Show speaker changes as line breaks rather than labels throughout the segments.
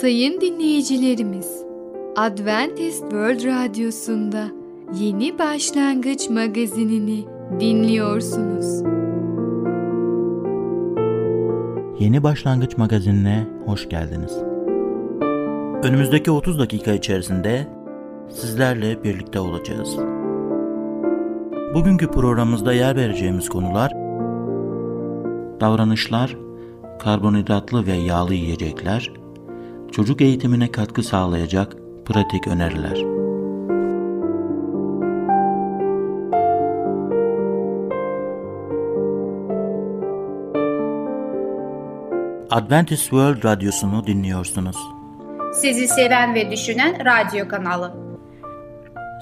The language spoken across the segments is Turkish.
Sayın dinleyicilerimiz, Adventist World Radyosu'nda Yeni Başlangıç magazinini dinliyorsunuz.
Yeni Başlangıç magazinine hoş geldiniz. Önümüzdeki 30 dakika içerisinde sizlerle birlikte olacağız. Bugünkü programımızda yer vereceğimiz konular davranışlar, karbonhidratlı ve yağlı yiyecekler, çocuk eğitimine katkı sağlayacak pratik öneriler. Adventist World Radyosu'nu dinliyorsunuz.
Sizi seven ve düşünen radyo kanalı.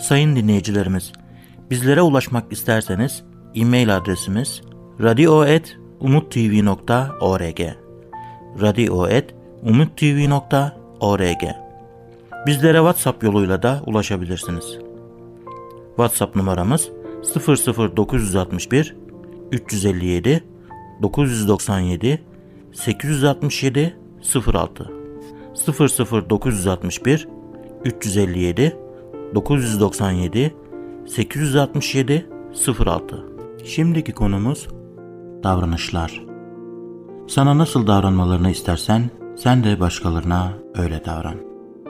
Sayın dinleyicilerimiz, bizlere ulaşmak isterseniz e-mail adresimiz radio.umutv.org radio.umutv.org Bizlere WhatsApp yoluyla da ulaşabilirsiniz. WhatsApp numaramız 00961 357 997 867 06 00961 357 997 867 06 Şimdiki konumuz davranışlar. Sana nasıl davranmalarını istersen sen de başkalarına öyle davran.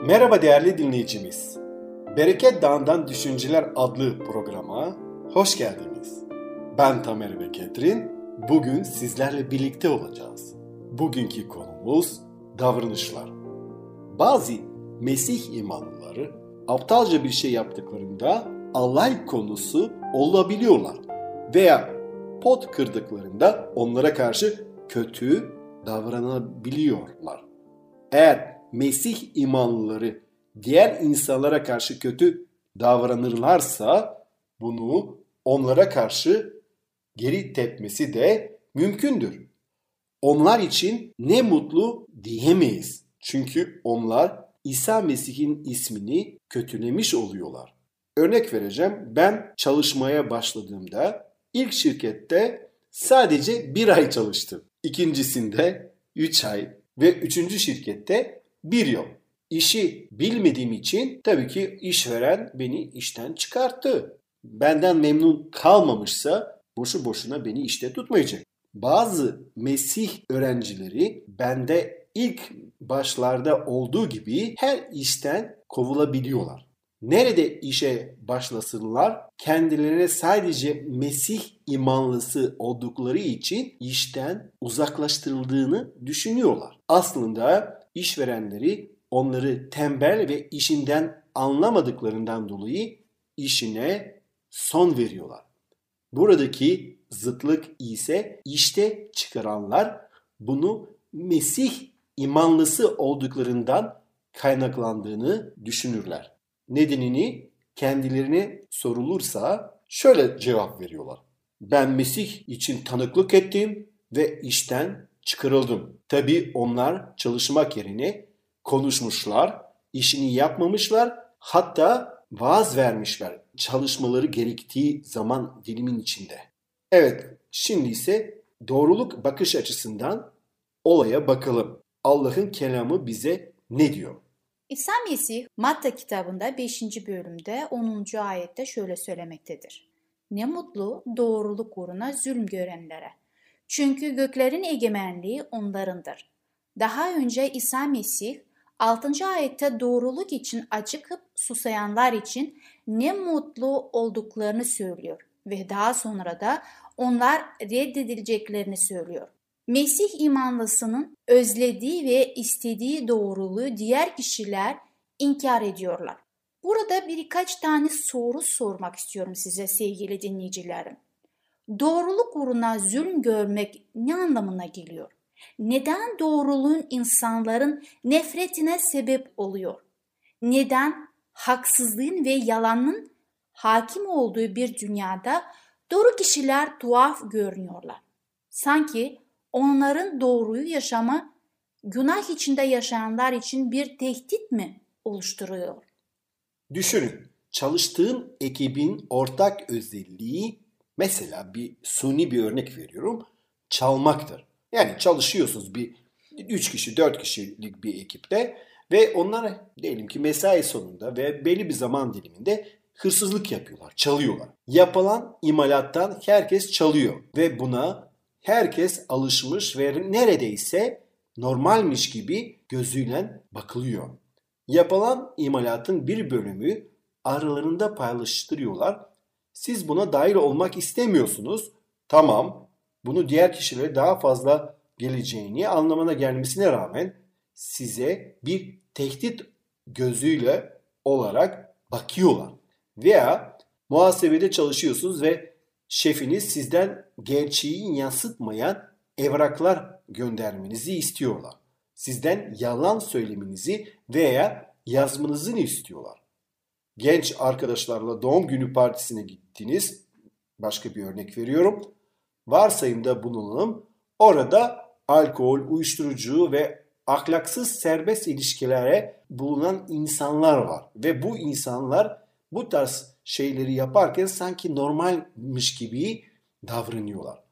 Merhaba değerli dinleyicimiz. Bereket Dağı'ndan Düşünceler adlı programa hoş geldiniz. Ben Tamer ve Ketrin. Bugün sizlerle birlikte olacağız. Bugünkü konumuz davranışlar. Bazı Mesih imanlıları aptalca bir şey yaptıklarında alay konusu olabiliyorlar veya pot kırdıklarında onlara karşı kötü davranabiliyorlar. Eğer Mesih imanlıları diğer insanlara karşı kötü davranırlarsa bunu onlara karşı geri tepmesi de mümkündür. Onlar için ne mutlu diyemeyiz. Çünkü onlar İsa Mesih'in ismini kötülemiş oluyorlar. Örnek vereceğim. Ben çalışmaya başladığımda ilk şirkette sadece bir ay çalıştım. İkincisinde 3 ay ve üçüncü şirkette bir yıl. İşi bilmediğim için tabii ki işveren beni işten çıkarttı. Benden memnun kalmamışsa boşu boşuna beni işte tutmayacak. Bazı Mesih öğrencileri bende ilk başlarda olduğu gibi her işten kovulabiliyorlar. Nerede işe başlasınlar kendilerine sadece Mesih imanlısı oldukları için işten uzaklaştırıldığını düşünüyorlar. Aslında işverenleri onları tembel ve işinden anlamadıklarından dolayı işine son veriyorlar. Buradaki zıtlık ise işte çıkaranlar bunu Mesih imanlısı olduklarından kaynaklandığını düşünürler. Nedenini kendilerine sorulursa şöyle cevap veriyorlar. Ben Mesih için tanıklık ettim ve işten çıkarıldım. Tabi onlar çalışmak yerine konuşmuşlar, işini yapmamışlar, hatta vaaz vermişler çalışmaları gerektiği zaman dilimin içinde. Evet, şimdi ise doğruluk bakış açısından olaya bakalım. Allah'ın kelamı bize ne diyor?
İsa Mesih Matta kitabında 5. bölümde 10. ayette şöyle söylemektedir. Ne mutlu doğruluk uğruna zulüm görenlere. Çünkü göklerin egemenliği onlarındır. Daha önce İsa Mesih 6. ayette doğruluk için acıkıp susayanlar için ne mutlu olduklarını söylüyor ve daha sonra da onlar reddedileceklerini söylüyor. Mesih imanlısının özlediği ve istediği doğruluğu diğer kişiler inkar ediyorlar. Burada birkaç tane soru sormak istiyorum size sevgili dinleyicilerim. Doğruluk uğruna zulüm görmek ne anlamına geliyor? Neden doğruluğun insanların nefretine sebep oluyor? Neden haksızlığın ve yalanın hakim olduğu bir dünyada doğru kişiler tuhaf görünüyorlar? Sanki onların doğruyu yaşama günah içinde yaşayanlar için bir tehdit mi oluşturuyor?
Düşünün, çalıştığın ekibin ortak özelliği mesela bir suni bir örnek veriyorum, çalmaktır. Yani çalışıyorsunuz bir 3 kişi 4 kişilik bir ekipte Ve onlar diyelim ki mesai sonunda ve belli bir zaman diliminde hırsızlık yapıyorlar, çalıyorlar. Yapılan imalattan herkes çalıyor ve buna herkes alışmış ve neredeyse normalmiş gibi gözüyle bakılıyor. Yapılan imalatın bir bölümü aralarında paylaştırıyorlar. Siz buna dahil olmak istemiyorsunuz. Tamam, bunu diğer kişilere daha fazla geleceğini anlamına gelmesine rağmen size bir tehdit gözüyle olarak bakıyorlar. Veya muhasebede çalışıyorsunuz ve şefiniz sizden gerçeği yansıtmayan evraklar göndermenizi istiyorlar. Sizden yalan söylemenizi veya yazmanızı istiyorlar. Genç arkadaşlarla doğum günü partisine gittiniz. Başka bir örnek veriyorum. Varsayımda bulunalım. Orada alkol, uyuşturucu ve ahlaksız serbest ilişkilere bulunan insanlar var. Ve bu insanlar bu tarz şeyleri yaparken sanki normalmiş gibi davranıyorlar.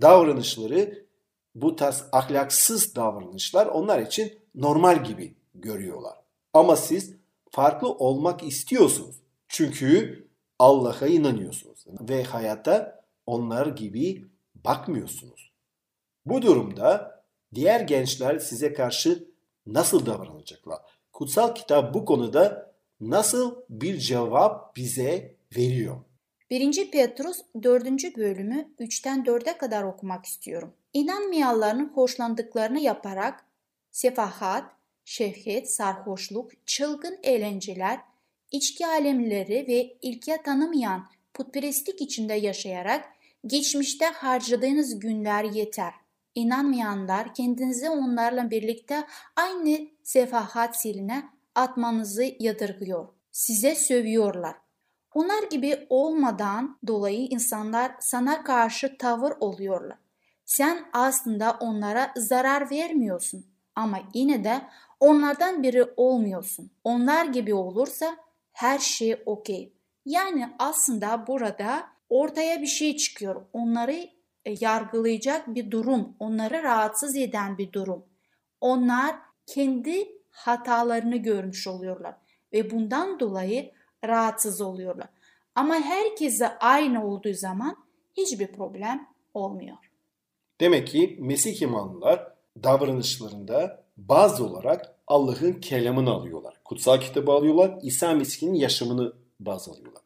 Davranışları bu tarz ahlaksız davranışlar onlar için normal gibi görüyorlar. Ama siz farklı olmak istiyorsunuz. Çünkü Allah'a inanıyorsunuz ve hayata onlar gibi bakmıyorsunuz. Bu durumda diğer gençler size karşı nasıl davranacaklar? Kutsal kitap bu konuda nasıl bir cevap bize veriyor?
1. Petrus 4. bölümü 3'ten 4'e kadar okumak istiyorum. İnanmayanların hoşlandıklarını yaparak sefahat, şefket, sarhoşluk, çılgın eğlenceler, içki alemleri ve ilke tanımayan putperestlik içinde yaşayarak geçmişte harcadığınız günler yeter. İnanmayanlar kendinizi onlarla birlikte aynı sefahat siline atmanızı yadırgıyor. Size sövüyorlar. Onlar gibi olmadan dolayı insanlar sana karşı tavır oluyorlar. Sen aslında onlara zarar vermiyorsun ama yine de onlardan biri olmuyorsun. Onlar gibi olursa her şey okey. Yani aslında burada ortaya bir şey çıkıyor. Onları e, yargılayacak bir durum, onları rahatsız eden bir durum. Onlar kendi hatalarını görmüş oluyorlar ve bundan dolayı rahatsız oluyorlar. Ama herkese aynı olduğu zaman hiçbir problem olmuyor.
Demek ki Mesih imanlılar davranışlarında bazı olarak Allah'ın kelamını alıyorlar. Kutsal kitabı alıyorlar, İsa Mesih'in yaşamını baz alıyorlar.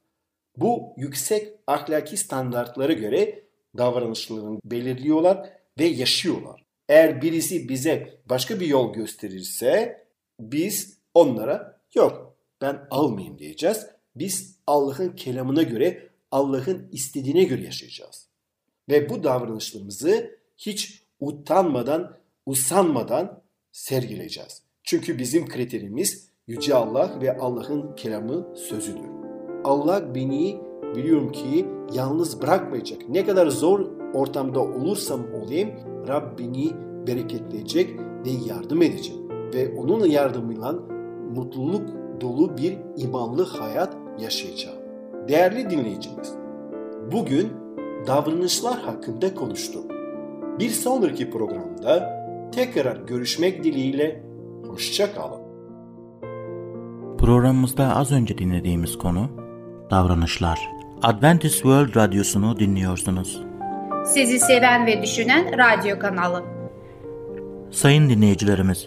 Bu yüksek ahlaki standartlara göre davranışlarını belirliyorlar ve yaşıyorlar. Eğer birisi bize başka bir yol gösterirse biz onlara yok ben almayayım diyeceğiz. Biz Allah'ın kelamına göre, Allah'ın istediğine göre yaşayacağız. Ve bu davranışlarımızı hiç utanmadan, usanmadan sergileyeceğiz. Çünkü bizim kriterimiz Yüce Allah ve Allah'ın kelamı sözüdür. Allah beni biliyorum ki yalnız bırakmayacak. Ne kadar zor ortamda olursam olayım Rab beni bereketleyecek ve yardım edecek. Ve onun yardımıyla mutluluk dolu bir imanlı hayat yaşayacağım. Değerli dinleyicimiz, bugün davranışlar hakkında konuştuk. Bir sonraki programda tekrar görüşmek dileğiyle hoşça kalın.
Programımızda az önce dinlediğimiz konu davranışlar. Adventist World Radyosu'nu dinliyorsunuz.
Sizi seven ve düşünen radyo kanalı.
Sayın dinleyicilerimiz,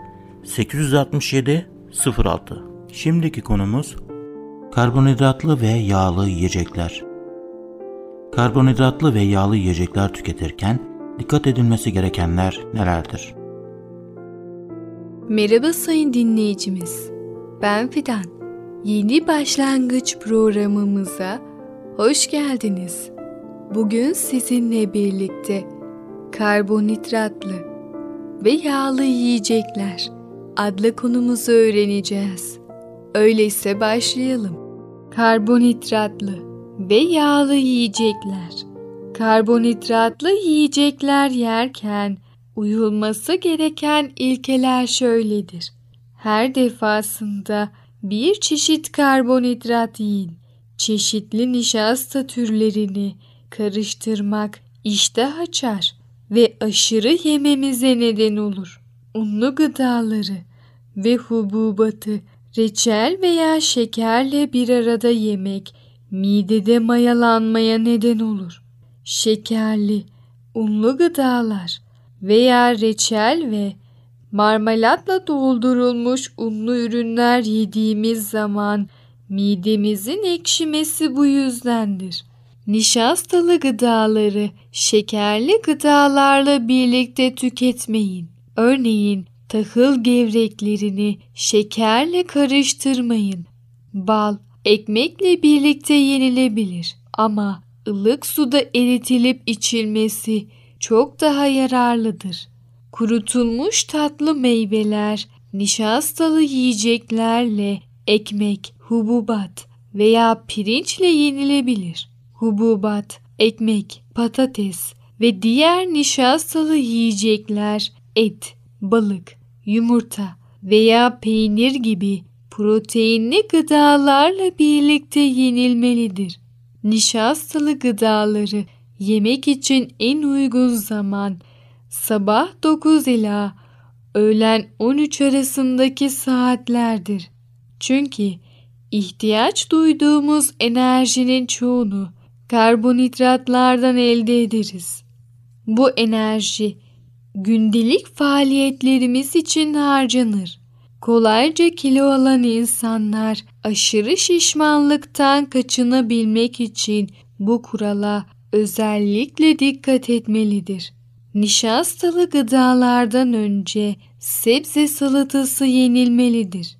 867 06 Şimdiki konumuz karbonhidratlı ve yağlı yiyecekler. Karbonhidratlı ve yağlı yiyecekler tüketirken dikkat edilmesi gerekenler nelerdir?
Merhaba sayın dinleyicimiz. Ben Fidan. Yeni başlangıç programımıza hoş geldiniz. Bugün sizinle birlikte karbonhidratlı ve yağlı yiyecekler adlı konumuzu öğreneceğiz. Öyleyse başlayalım. Karbonhidratlı ve yağlı yiyecekler. Karbonhidratlı yiyecekler yerken uyulması gereken ilkeler şöyledir. Her defasında bir çeşit karbonhidrat yiyin. Çeşitli nişasta türlerini karıştırmak iştah açar ve aşırı yememize neden olur. Unlu gıdaları ve hububatı reçel veya şekerle bir arada yemek midede mayalanmaya neden olur. Şekerli, unlu gıdalar veya reçel ve marmelatla doldurulmuş unlu ürünler yediğimiz zaman midemizin ekşimesi bu yüzdendir. Nişastalı gıdaları şekerli gıdalarla birlikte tüketmeyin. Örneğin tahıl gevreklerini şekerle karıştırmayın. Bal ekmekle birlikte yenilebilir ama ılık suda eritilip içilmesi çok daha yararlıdır. Kurutulmuş tatlı meyveler, nişastalı yiyeceklerle ekmek, hububat veya pirinçle yenilebilir. Hububat, ekmek, patates ve diğer nişastalı yiyecekler et, balık, yumurta veya peynir gibi proteinli gıdalarla birlikte yenilmelidir. Nişastalı gıdaları yemek için en uygun zaman sabah 9 ila öğlen 13 arasındaki saatlerdir. Çünkü ihtiyaç duyduğumuz enerjinin çoğunu karbonhidratlardan elde ederiz. Bu enerji gündelik faaliyetlerimiz için harcanır. Kolayca kilo alan insanlar aşırı şişmanlıktan kaçınabilmek için bu kurala özellikle dikkat etmelidir. Nişastalı gıdalardan önce sebze salatası yenilmelidir.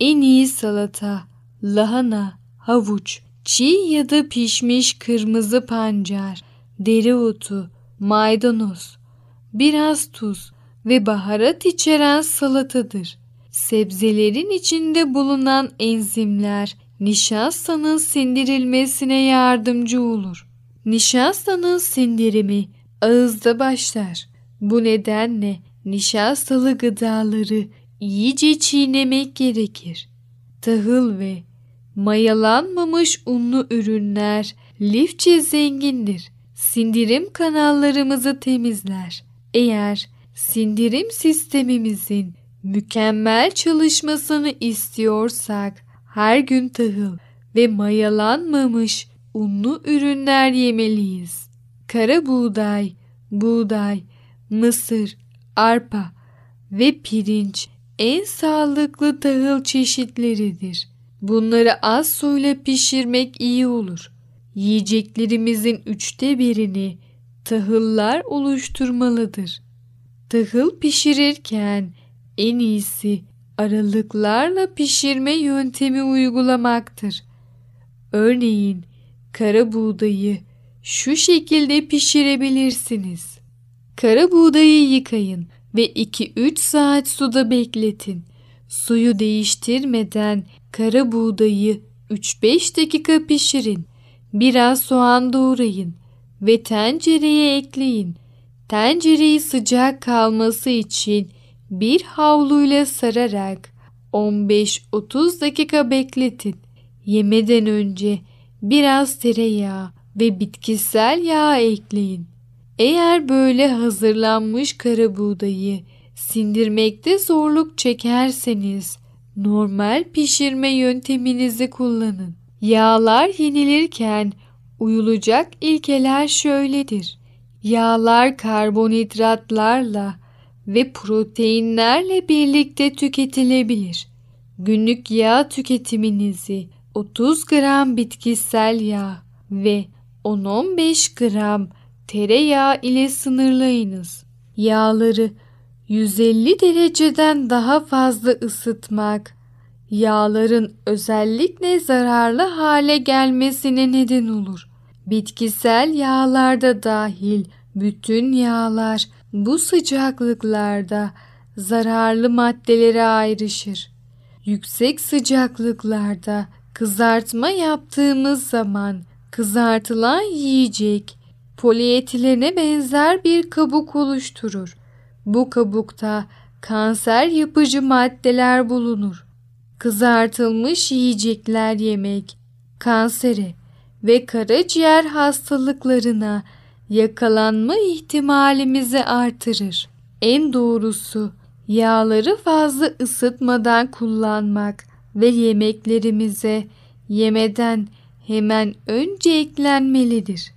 En iyi salata lahana, havuç, çiğ ya da pişmiş kırmızı pancar, dereotu, maydanoz, biraz tuz ve baharat içeren salatadır. Sebzelerin içinde bulunan enzimler nişastanın sindirilmesine yardımcı olur. Nişastanın sindirimi ağızda başlar. Bu nedenle nişastalı gıdaları iyice çiğnemek gerekir. Tahıl ve mayalanmamış unlu ürünler lifçe zengindir. Sindirim kanallarımızı temizler. Eğer sindirim sistemimizin mükemmel çalışmasını istiyorsak her gün tahıl ve mayalanmamış unlu ürünler yemeliyiz. Kara buğday, buğday, mısır, arpa ve pirinç en sağlıklı tahıl çeşitleridir. Bunları az suyla pişirmek iyi olur. Yiyeceklerimizin üçte birini tahıllar oluşturmalıdır. Tahıl pişirirken en iyisi aralıklarla pişirme yöntemi uygulamaktır. Örneğin kara buğdayı şu şekilde pişirebilirsiniz. Kara buğdayı yıkayın ve 2-3 saat suda bekletin. Suyu değiştirmeden kara buğdayı 3-5 dakika pişirin. Biraz soğan doğrayın ve tencereye ekleyin. Tencereyi sıcak kalması için bir havluyla sararak 15-30 dakika bekletin. Yemeden önce biraz tereyağı ve bitkisel yağ ekleyin. Eğer böyle hazırlanmış kara buğdayı sindirmekte zorluk çekerseniz normal pişirme yönteminizi kullanın. Yağlar yenilirken uyulacak ilkeler şöyledir. Yağlar karbonhidratlarla ve proteinlerle birlikte tüketilebilir. Günlük yağ tüketiminizi 30 gram bitkisel yağ ve 10-15 gram tereyağı ile sınırlayınız. Yağları 150 dereceden daha fazla ısıtmak yağların özellikle zararlı hale gelmesine neden olur. Bitkisel yağlarda dahil bütün yağlar bu sıcaklıklarda zararlı maddelere ayrışır. Yüksek sıcaklıklarda kızartma yaptığımız zaman kızartılan yiyecek polietilene benzer bir kabuk oluşturur. Bu kabukta kanser yapıcı maddeler bulunur. Kızartılmış yiyecekler yemek kansere ve karaciğer hastalıklarına yakalanma ihtimalimizi artırır. En doğrusu yağları fazla ısıtmadan kullanmak ve yemeklerimize yemeden hemen önce eklenmelidir.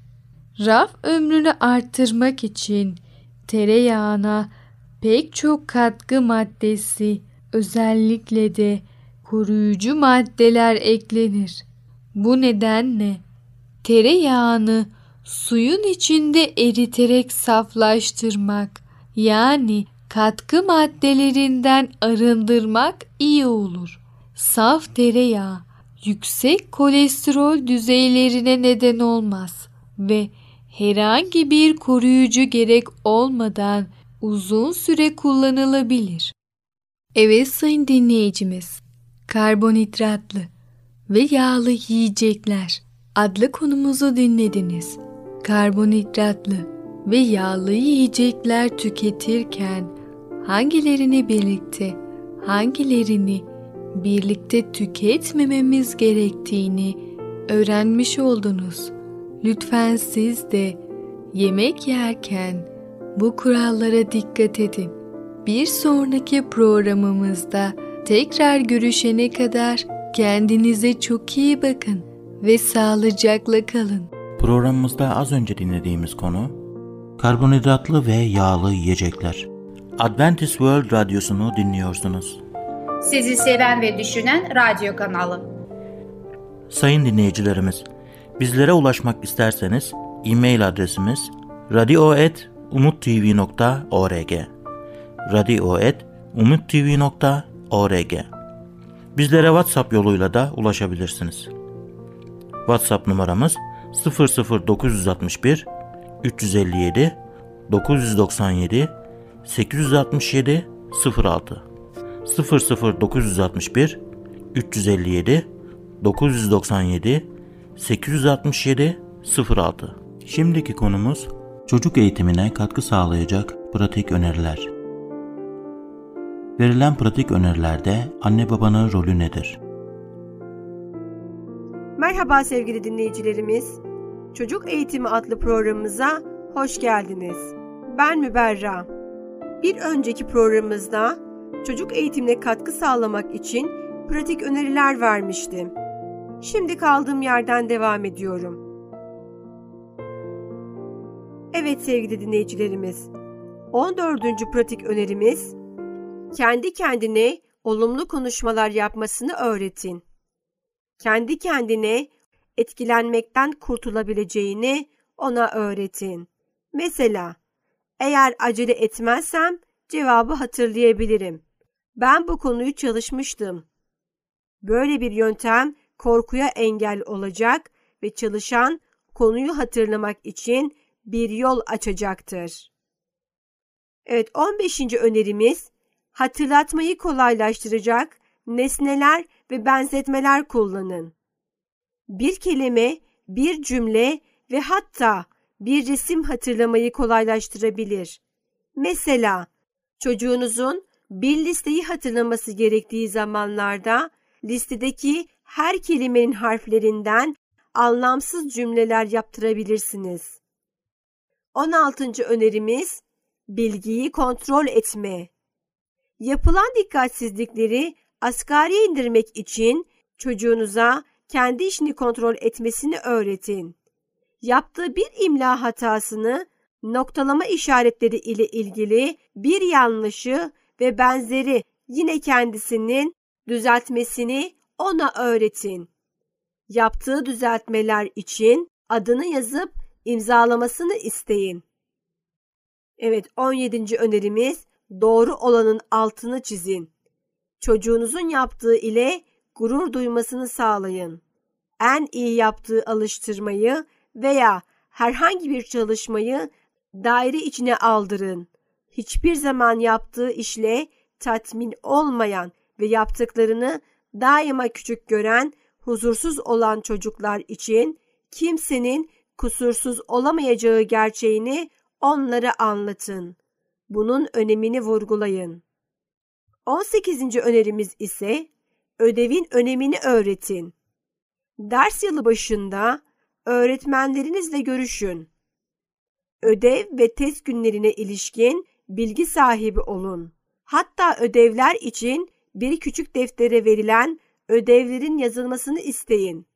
Raf ömrünü arttırmak için tereyağına pek çok katkı maddesi özellikle de koruyucu maddeler eklenir. Bu nedenle tereyağını suyun içinde eriterek saflaştırmak yani katkı maddelerinden arındırmak iyi olur. Saf tereyağı yüksek kolesterol düzeylerine neden olmaz ve herhangi bir koruyucu gerek olmadan uzun süre kullanılabilir. Evet sayın dinleyicimiz, karbonhidratlı ve yağlı yiyecekler adlı konumuzu dinlediniz. Karbonhidratlı ve yağlı yiyecekler tüketirken hangilerini birlikte, hangilerini birlikte tüketmememiz gerektiğini öğrenmiş oldunuz. Lütfen siz de yemek yerken bu kurallara dikkat edin. Bir sonraki programımızda tekrar görüşene kadar kendinize çok iyi bakın ve sağlıcakla kalın.
Programımızda az önce dinlediğimiz konu karbonhidratlı ve yağlı yiyecekler. Adventist World Radyosu'nu dinliyorsunuz.
Sizi seven ve düşünen radyo kanalı.
Sayın dinleyicilerimiz, bizlere ulaşmak isterseniz e-mail adresimiz radio.umutv.org radio.umutv.org Bizlere WhatsApp yoluyla da ulaşabilirsiniz. WhatsApp numaramız 00961 357 997 867 06 00961 357 997 867 06 Şimdiki konumuz çocuk eğitimine katkı sağlayacak pratik öneriler. Verilen pratik önerilerde anne babanın rolü nedir?
Merhaba sevgili dinleyicilerimiz. Çocuk Eğitimi adlı programımıza hoş geldiniz. Ben Müberra. Bir önceki programımızda çocuk eğitimine katkı sağlamak için pratik öneriler vermiştim. Şimdi kaldığım yerden devam ediyorum. Evet sevgili dinleyicilerimiz. 14. pratik önerimiz kendi kendine olumlu konuşmalar yapmasını öğretin. Kendi kendine etkilenmekten kurtulabileceğini ona öğretin. Mesela, eğer acele etmezsem cevabı hatırlayabilirim. Ben bu konuyu çalışmıştım. Böyle bir yöntem korkuya engel olacak ve çalışan konuyu hatırlamak için bir yol açacaktır. Evet 15. önerimiz hatırlatmayı kolaylaştıracak nesneler ve benzetmeler kullanın. Bir kelime, bir cümle ve hatta bir resim hatırlamayı kolaylaştırabilir. Mesela çocuğunuzun bir listeyi hatırlaması gerektiği zamanlarda listedeki her kelimenin harflerinden anlamsız cümleler yaptırabilirsiniz. 16. önerimiz bilgiyi kontrol etme. Yapılan dikkatsizlikleri asgari indirmek için çocuğunuza kendi işini kontrol etmesini öğretin. Yaptığı bir imla hatasını noktalama işaretleri ile ilgili bir yanlışı ve benzeri yine kendisinin düzeltmesini ona öğretin. Yaptığı düzeltmeler için adını yazıp imzalamasını isteyin. Evet 17. önerimiz doğru olanın altını çizin. Çocuğunuzun yaptığı ile gurur duymasını sağlayın. En iyi yaptığı alıştırmayı veya herhangi bir çalışmayı daire içine aldırın. hiçbir zaman yaptığı işle tatmin olmayan ve yaptıklarını daima küçük gören, huzursuz olan çocuklar için kimsenin kusursuz olamayacağı gerçeğini onlara anlatın. Bunun önemini vurgulayın. 18. önerimiz ise ödevin önemini öğretin. Ders yılı başında öğretmenlerinizle görüşün. Ödev ve test günlerine ilişkin bilgi sahibi olun. Hatta ödevler için bir küçük deftere verilen ödevlerin yazılmasını isteyin.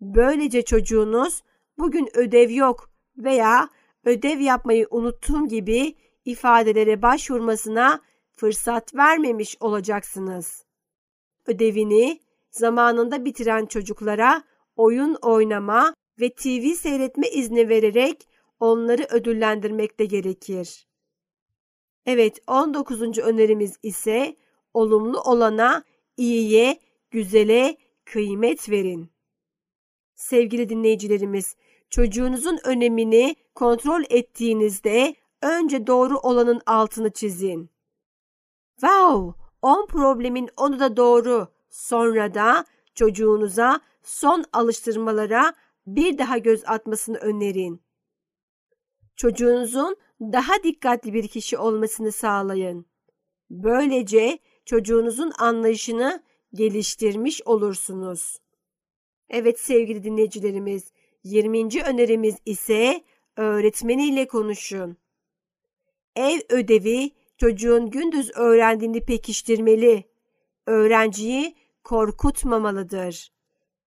Böylece çocuğunuz bugün ödev yok veya ödev yapmayı unuttum gibi ifadelere başvurmasına fırsat vermemiş olacaksınız. Ödevini zamanında bitiren çocuklara oyun oynama ve TV seyretme izni vererek onları ödüllendirmek de gerekir. Evet 19. önerimiz ise olumlu olana, iyiye, güzele kıymet verin. Sevgili dinleyicilerimiz, çocuğunuzun önemini kontrol ettiğinizde önce doğru olanın altını çizin. Wow, 10 problemin onu da doğru. Sonra da çocuğunuza son alıştırmalara bir daha göz atmasını önerin. Çocuğunuzun daha dikkatli bir kişi olmasını sağlayın. Böylece çocuğunuzun anlayışını geliştirmiş olursunuz. Evet sevgili dinleyicilerimiz, 20. önerimiz ise öğretmeniyle konuşun. Ev ödevi çocuğun gündüz öğrendiğini pekiştirmeli. Öğrenciyi korkutmamalıdır.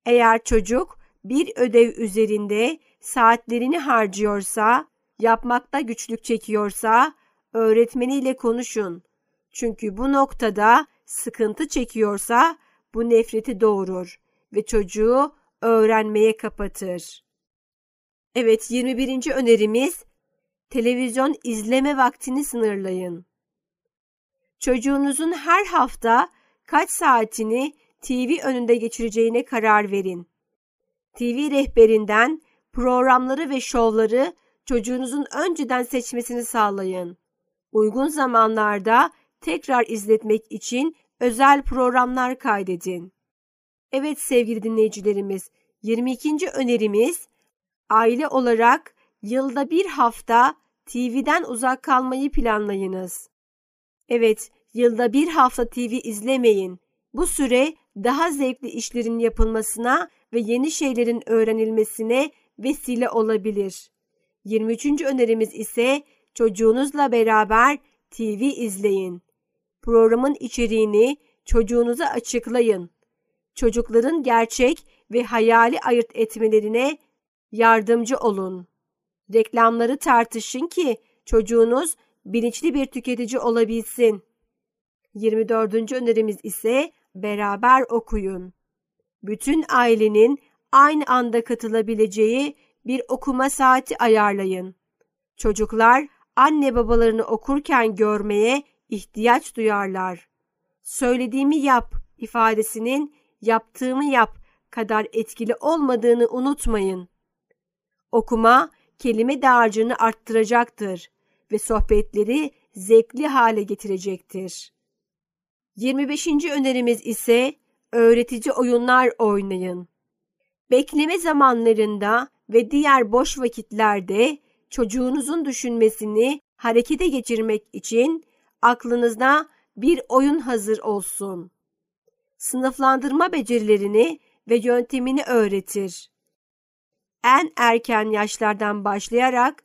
Eğer çocuk bir ödev üzerinde saatlerini harcıyorsa, yapmakta güçlük çekiyorsa öğretmeniyle konuşun. Çünkü bu noktada sıkıntı çekiyorsa bu nefreti doğurur ve çocuğu öğrenmeye kapatır. Evet 21. önerimiz televizyon izleme vaktini sınırlayın. Çocuğunuzun her hafta kaç saatini TV önünde geçireceğine karar verin. TV rehberinden programları ve şovları çocuğunuzun önceden seçmesini sağlayın. Uygun zamanlarda tekrar izletmek için özel programlar kaydedin. Evet sevgili dinleyicilerimiz, 22. önerimiz aile olarak yılda bir hafta TV'den uzak kalmayı planlayınız. Evet, yılda bir hafta TV izlemeyin. Bu süre daha zevkli işlerin yapılmasına ve yeni şeylerin öğrenilmesine vesile olabilir. 23. önerimiz ise çocuğunuzla beraber TV izleyin. Programın içeriğini çocuğunuza açıklayın. Çocukların gerçek ve hayali ayırt etmelerine yardımcı olun. Reklamları tartışın ki çocuğunuz bilinçli bir tüketici olabilsin. 24. önerimiz ise beraber okuyun. Bütün ailenin aynı anda katılabileceği bir okuma saati ayarlayın. Çocuklar anne babalarını okurken görmeye ihtiyaç duyarlar. Söylediğimi yap ifadesinin yaptığımı yap kadar etkili olmadığını unutmayın. Okuma kelime dağarcığını arttıracaktır ve sohbetleri zevkli hale getirecektir. 25. önerimiz ise öğretici oyunlar oynayın. Bekleme zamanlarında ve diğer boş vakitlerde çocuğunuzun düşünmesini harekete geçirmek için aklınızda bir oyun hazır olsun. Sınıflandırma becerilerini ve yöntemini öğretir. En erken yaşlardan başlayarak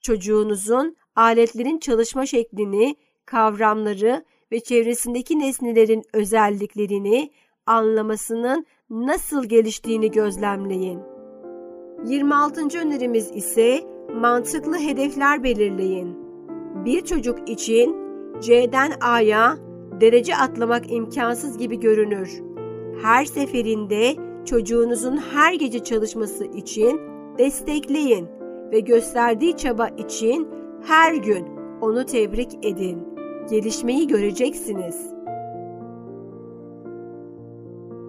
çocuğunuzun aletlerin çalışma şeklini, kavramları ve çevresindeki nesnelerin özelliklerini anlamasının nasıl geliştiğini gözlemleyin. 26. önerimiz ise mantıklı hedefler belirleyin. Bir çocuk için C'den A'ya derece atlamak imkansız gibi görünür. Her seferinde çocuğunuzun her gece çalışması için destekleyin ve gösterdiği çaba için her gün onu tebrik edin. Gelişmeyi göreceksiniz.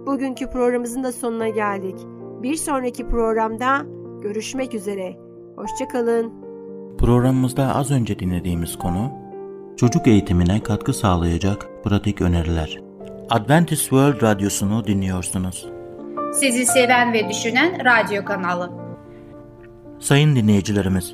Bugünkü programımızın da sonuna geldik. Bir sonraki programda görüşmek üzere. Hoşçakalın.
Programımızda az önce dinlediğimiz konu Çocuk eğitimine katkı sağlayacak pratik öneriler. Adventist World Radyosu'nu dinliyorsunuz.
Sizi seven ve düşünen radyo kanalı.
Sayın dinleyicilerimiz,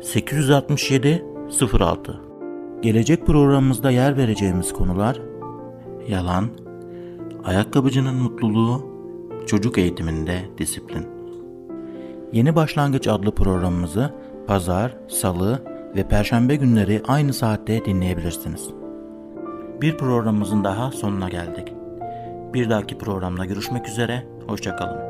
867 06 Gelecek programımızda yer vereceğimiz konular yalan, ayakkabıcının mutluluğu, çocuk eğitiminde disiplin. Yeni Başlangıç adlı programımızı pazar, salı ve perşembe günleri aynı saatte dinleyebilirsiniz. Bir programımızın daha sonuna geldik. Bir dahaki programda görüşmek üzere, hoşçakalın.